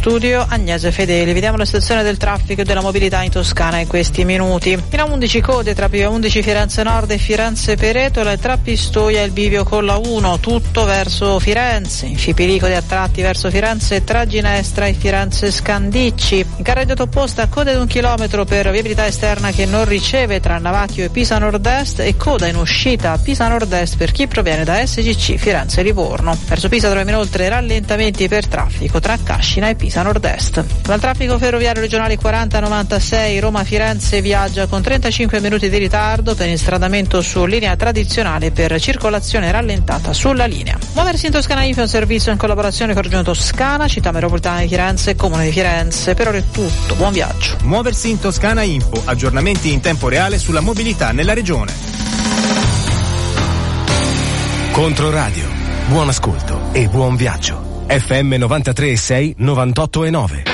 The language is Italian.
studio Agnese Fedeli. Vediamo la situazione del traffico e della mobilità in Toscana in questi minuti. In 11 code tra Pia 11 Firenze Nord e Firenze Peretola e tra Pistoia e il bivio con la 1, tutto verso Firenze. In Scipiricoli a tratti verso Firenze tra Ginestra e Firenze Scandicci. In carreggiata opposta code di un chilometro per viabilità esterna che non riceve tra Navacchio e Pisa Nord-Est e coda in uscita a Pisa Nord-Est per chi proviene da SGC Firenze Livorno. Verso Pisa troviamo inoltre rallentamenti per traffico tra Cascina e Pisa Nord-Est. Dal traffico ferroviario regionale 4096 Roma-Firenze viaggia con 35 minuti di ritardo per instradamento su linea tradizionale per circolazione rallentata sulla linea. Muoversi in Toscana Info è un servizio in collaborazione con Regione Toscana, Città Metropolitana di Firenze e Comune di Firenze. Per ora è tutto, buon viaggio. Muoversi in Toscana Info, aggiornamenti in tempo reale sulla mobilità nella regione. Controradio, buon ascolto e buon viaggio. FM 93 6 98 e 9.